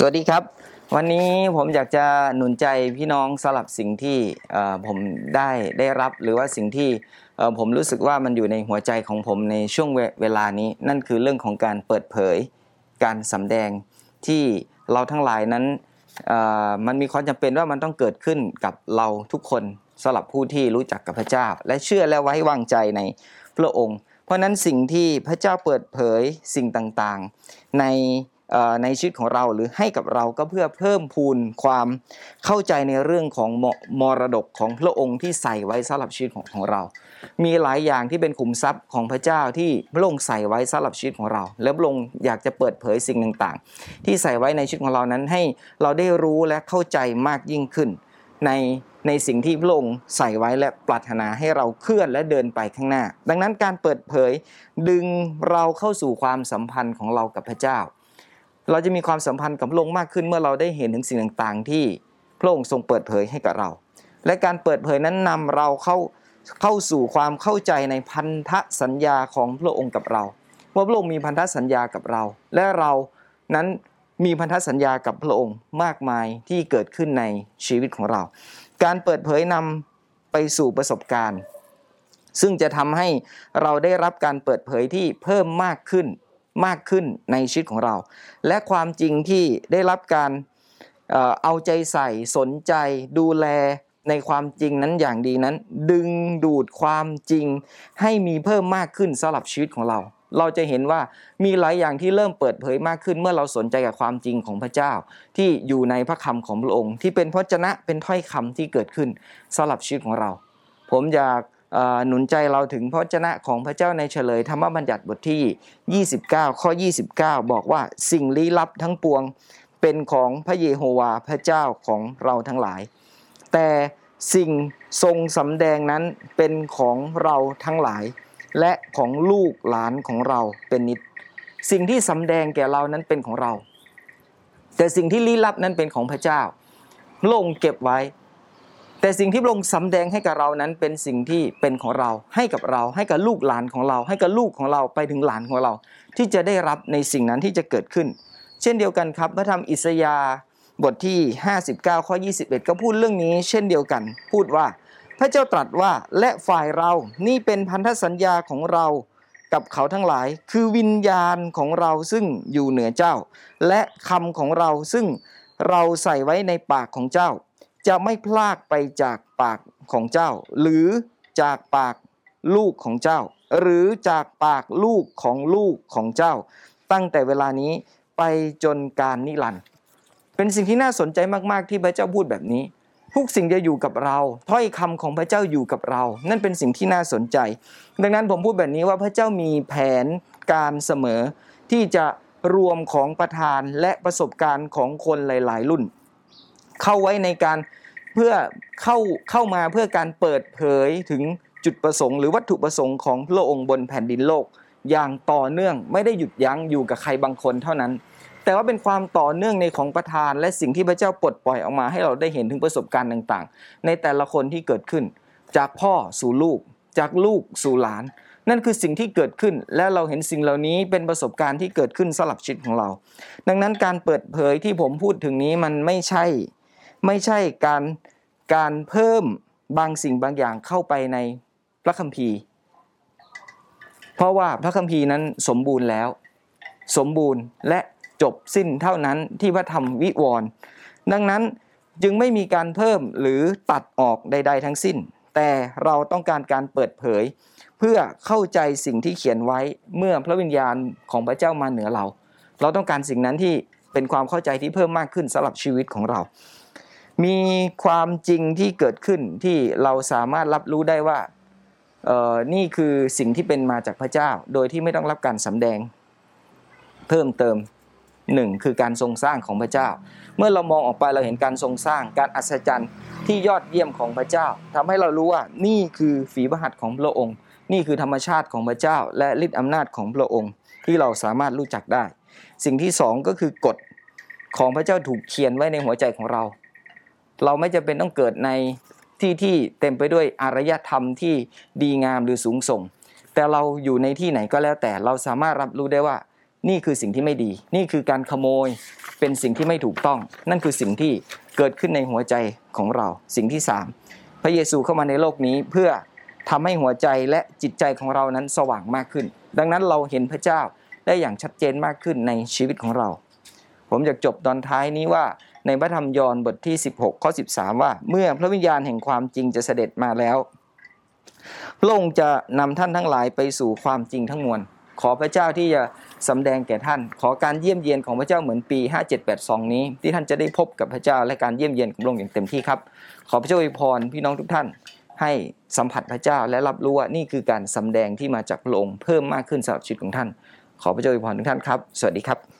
สวัสดีครับ วันนี้ผมอยากจะหนุนใจพี่น้องสลับสิ่งที่ผมได้ได้รับหรือว่าสิ่งที่ผมรู้สึกว่ามันอยู่ในหัวใจของผมในช่วงเวเวลานี้ นั่นคือเรื่องของการเปิดเผย การสำแดงที่เราทั้งหลายนั้นมันมีความจำเป็นว่ามันต้องเกิดขึ้นกับเราทุกคนสำหรับผู้ที่รู้จักกับพระเจ้า และเชื่อและไว้วางใจในพระองค์ เพราะนั้นสิ่งที่พระเจ้าเปิดเผยสิ่งต่างๆ ใน ในชีวิตของเราหรือให้กับเราก็เพื่อเพิ่มพูนความเข้าใจในเรื่องของมรดกของพระองค์ที่ใส่ไว้สำหรับชีวิตของของเรา มีหลายอย่างที่เป็นขุมทรัพย์ของพระเจ้าที่พระองค์ใส่ไว้สำหรับชีวิตของเรา และพระองค์อยากจะเปิดเผยสิ่งต่างๆ ที่ใส่ไว้ในชีวิตของเรานั้นให้เราได้รู้และเข้าใจมากยิ่งขึ้น ในในสิ่งที่พระองค์ใส่ไว้และปรารถนาให้เราเคลื่อนและเดินไปข้างหน้า ดังนั้นการเปิดเผยดึงเราเข้าสู่ความสัมพันธ์ของเรากับพระเจ้า เราจะมีความสัมพันธ์กับพระองค์มากขึ้นเมื่อเราได้เห็นถึงสิ่งต่างๆ ที่พระองค์ทรงเปิดเผยให้กับเรา และการเปิดเผยนั้นนำเราเข้าเข้าสู่ความเข้าใจในพันธสัญญาของพระองค์กับเราว่าพระองค์มีพันธสัญญากับเรา และเรานั้นมีพันธสัญญากับพระองค์มากมายที่เกิดขึ้นในชีวิตของเรา การเปิดเผยนำไปสู่ประสบการณ์ ซึ่งจะทำให้เราได้รับการเปิดเผยที่เพิ่มมากขึ้น มากขึ้นในชีวิตของเรา และความจริงที่ได้รับการเอาใจใส่สนใจดูแลในความจริงนั้นอย่างดีนั้น ดึงดูดความจริงให้มีเพิ่มมากขึ้นสำหรับชีวิตของเรา เราจะเห็นว่ามีหลายอย่างที่เริ่มเปิดเผยมากขึ้น เมื่อเราสนใจกับความจริงของพระเจ้า ที่อยู่ในพระคำของพระองค์ ที่เป็นพระชนะเป็นถ้อยคำที่เกิดขึ้นสำหรับชีวิตของเรา ผมอยาก หนุนใจเราถึงพระวจนะของพระเจ้าในเฉลยธรรมบัญญัติบทที่ 29 ข้อ 29 บอกว่าสิ่งลี้ลับทั้งปวงเป็นของพระเยโฮวาห์พระเจ้าของเราทั้งหลาย แต่สิ่งทรงสำแดงนั้นเป็นของเราทั้งหลาย และของลูกหลานของเราเป็นนิด สิ่งที่สำแดงแก่เรานั้นเป็นของเรา แต่สิ่งที่ลี้ลับนั้นเป็นของพระเจ้าพระองค์เก็บไว้ แต่สิ่งที่พระองค์สำแดงให้กับเรานั้นเป็นสิ่งที่เป็นของเรา ให้กับเราให้กับลูกหลานของเรา ให้กับลูกของเราไปถึงหลานของเรา ที่จะได้รับในสิ่งนั้นที่จะเกิดขึ้น เช่นเดียวกันครับพระธรรมอิสยาห์บทที่ 59 ข้อ 21 ก็พูดเรื่องนี้ เช่นเดียวกัน พูดว่า พระเจ้าตรัสว่าและฝ่ายเรานี่เป็นพันธสัญญาของเรากับเขาทั้งหลาย คือวิญญาณของเราซึ่งอยู่เหนือเจ้า และคำของเราซึ่งเราใส่ไว้ในปากของเจ้า จะไม่พลากไปจากปากของเจ้า หรือจากปากลูกของเจ้า หรือจากปากลูกของลูกของเจ้า ตั้งแต่เวลานี้ไปจนการนิรันดร์เป็นสิ่งที่น่าสนใจมาก ๆ ที่พระเจ้าพูดแบบนี้ ทุกสิ่งจะอยู่กับเรา ถ้อยคำของพระเจ้าอยู่กับเรา นั่นเป็นสิ่งที่น่าสนใจ ดังนั้นผมพูดแบบนี้ว่าพระเจ้ามีแผนการเสมอ ที่จะรวมของประธานและประสบการณ์ของคนหลาย ๆ รุ่น เข้าไว้ในการ เพื่อเข้าเข้ามาเพื่อการเปิดเผยถึงจุดประสงค์หรือวัตถุประสงค์ของพระองค์บนแผ่นดินโลก อย่างต่อเนื่องไม่ได้หยุดยั้งอยู่กับใครบางคนเท่านั้น แต่ว่าเป็นความต่อเนื่องในของประทาน และสิ่งที่พระเจ้าปลดปล่อยออกมาให้เราได้เห็นถึงประสบการณ์ต่างๆ ในแต่ละคนที่เกิดขึ้น จากพ่อสู่ลูก จากลูกสู่หลาน นั่นคือสิ่งที่เกิดขึ้นและเราเห็นสิ่งเหล่านี้เป็นประสบการณ์ที่เกิดขึ้นสลับชีวิตของเรา ดังนั้นการเปิดเผยที่ผมพูดถึงนี้มันไม่ใช่ ไม่ใช่การการเพิ่มบางสิ่งบางอย่างเข้าไปในพระคัมภีร์ เพราะว่าพระคัมภีร์นั้นสมบูรณ์แล้ว สมบูรณ์และจบสิ้นเท่านั้นที่พระธรรมวิวรณ์ดังนั้นจึงไม่มีการเพิ่มหรือตัดออกใด ๆ ทั้งสิ้น แต่เราต้องการการเปิดเผย เพื่อเข้าใจสิ่งที่เขียนไว้เมื่อพระวิญญาณของพระเจ้ามาเหนือเรา เราต้องการสิ่งนั้นที่เป็นความเข้าใจที่เพิ่มมากขึ้นสำหรับชีวิตของเรา มีความจริงที่เกิดขึ้นที่เราสามารถรับรู้ได้ว่าเอ่อนี่คือสิ่งที่เป็นมาจากพระเจ้า โดยที่ไม่ต้องรับการสำแดง เพิ่มเติมหนึ่งคือการทรงสร้างของพระเจ้า เมื่อเรามองออกไปเราเห็นการทรงสร้างการอัศจรรย์ที่ยอดเยี่ยมของพระเจ้าทำให้เรารู้ว่านี่คือฝีพระหัตถ์ของพระองค์ นี่คือธรรมชาติของพระเจ้า และฤทธิอำนาจของพระองค์ ที่เราสามารถรู้จักได้ สิ่งที่สองก็คือกฎของพระเจ้าถูกเขียนไว้ในหัวใจของเรา เราไม่จำเป็นต้องเกิดในที่ที่เต็มไปด้วยอารยธรรมที่ดีงามหรือสูงส่ง แต่เราอยู่ในที่ไหนก็แล้วแต่เราสามารถรับรู้ได้ว่านี่คือสิ่งที่ไม่ดี นี่คือการขโมยเป็นสิ่งที่ไม่ถูกต้อง นั่นคือสิ่งที่เกิดขึ้นในหัวใจของเรา สิ่งที่สามพระเยซูเข้ามาในโลกนี้เพื่อทำให้หัวใจและจิตใจของเรานั้นสว่างมากขึ้น ดังนั้นเราเห็นพระเจ้าได้อย่างชัดเจนมากขึ้นในชีวิตของเรา ผมอยากจบตอนท้ายนี้ว่า ในพระธรรมยอห์นบทที่ 16 ข้อ 13 ว่า เมื่อพระวิญญาณแห่งความจริงจะเสด็จมาแล้วพระองค์จะนำท่านทั้งหลายไปสู่ความจริงทั้งมวล ขอพระเจ้าที่จะสำแดงแก่ท่าน ขอการเยี่ยมเยียนของพระเจ้าเหมือนปี 5782 นี้ ที่ท่านจะได้พบกับพระเจ้าและการเยี่ยมเยียนของพระองค์อย่างเต็มที่ครับ ขอพระเจ้าอวยพรพี่น้องทุกท่าน ให้สัมผัสพระเจ้าและรับรู้ว่านี่คือการสำแดงที่มาจากพระองค์เพิ่มมากขึ้นสำหรับชีวิตของท่าน ขอพระเจ้าอวยพรทุกท่านครับ สวัสดีครับ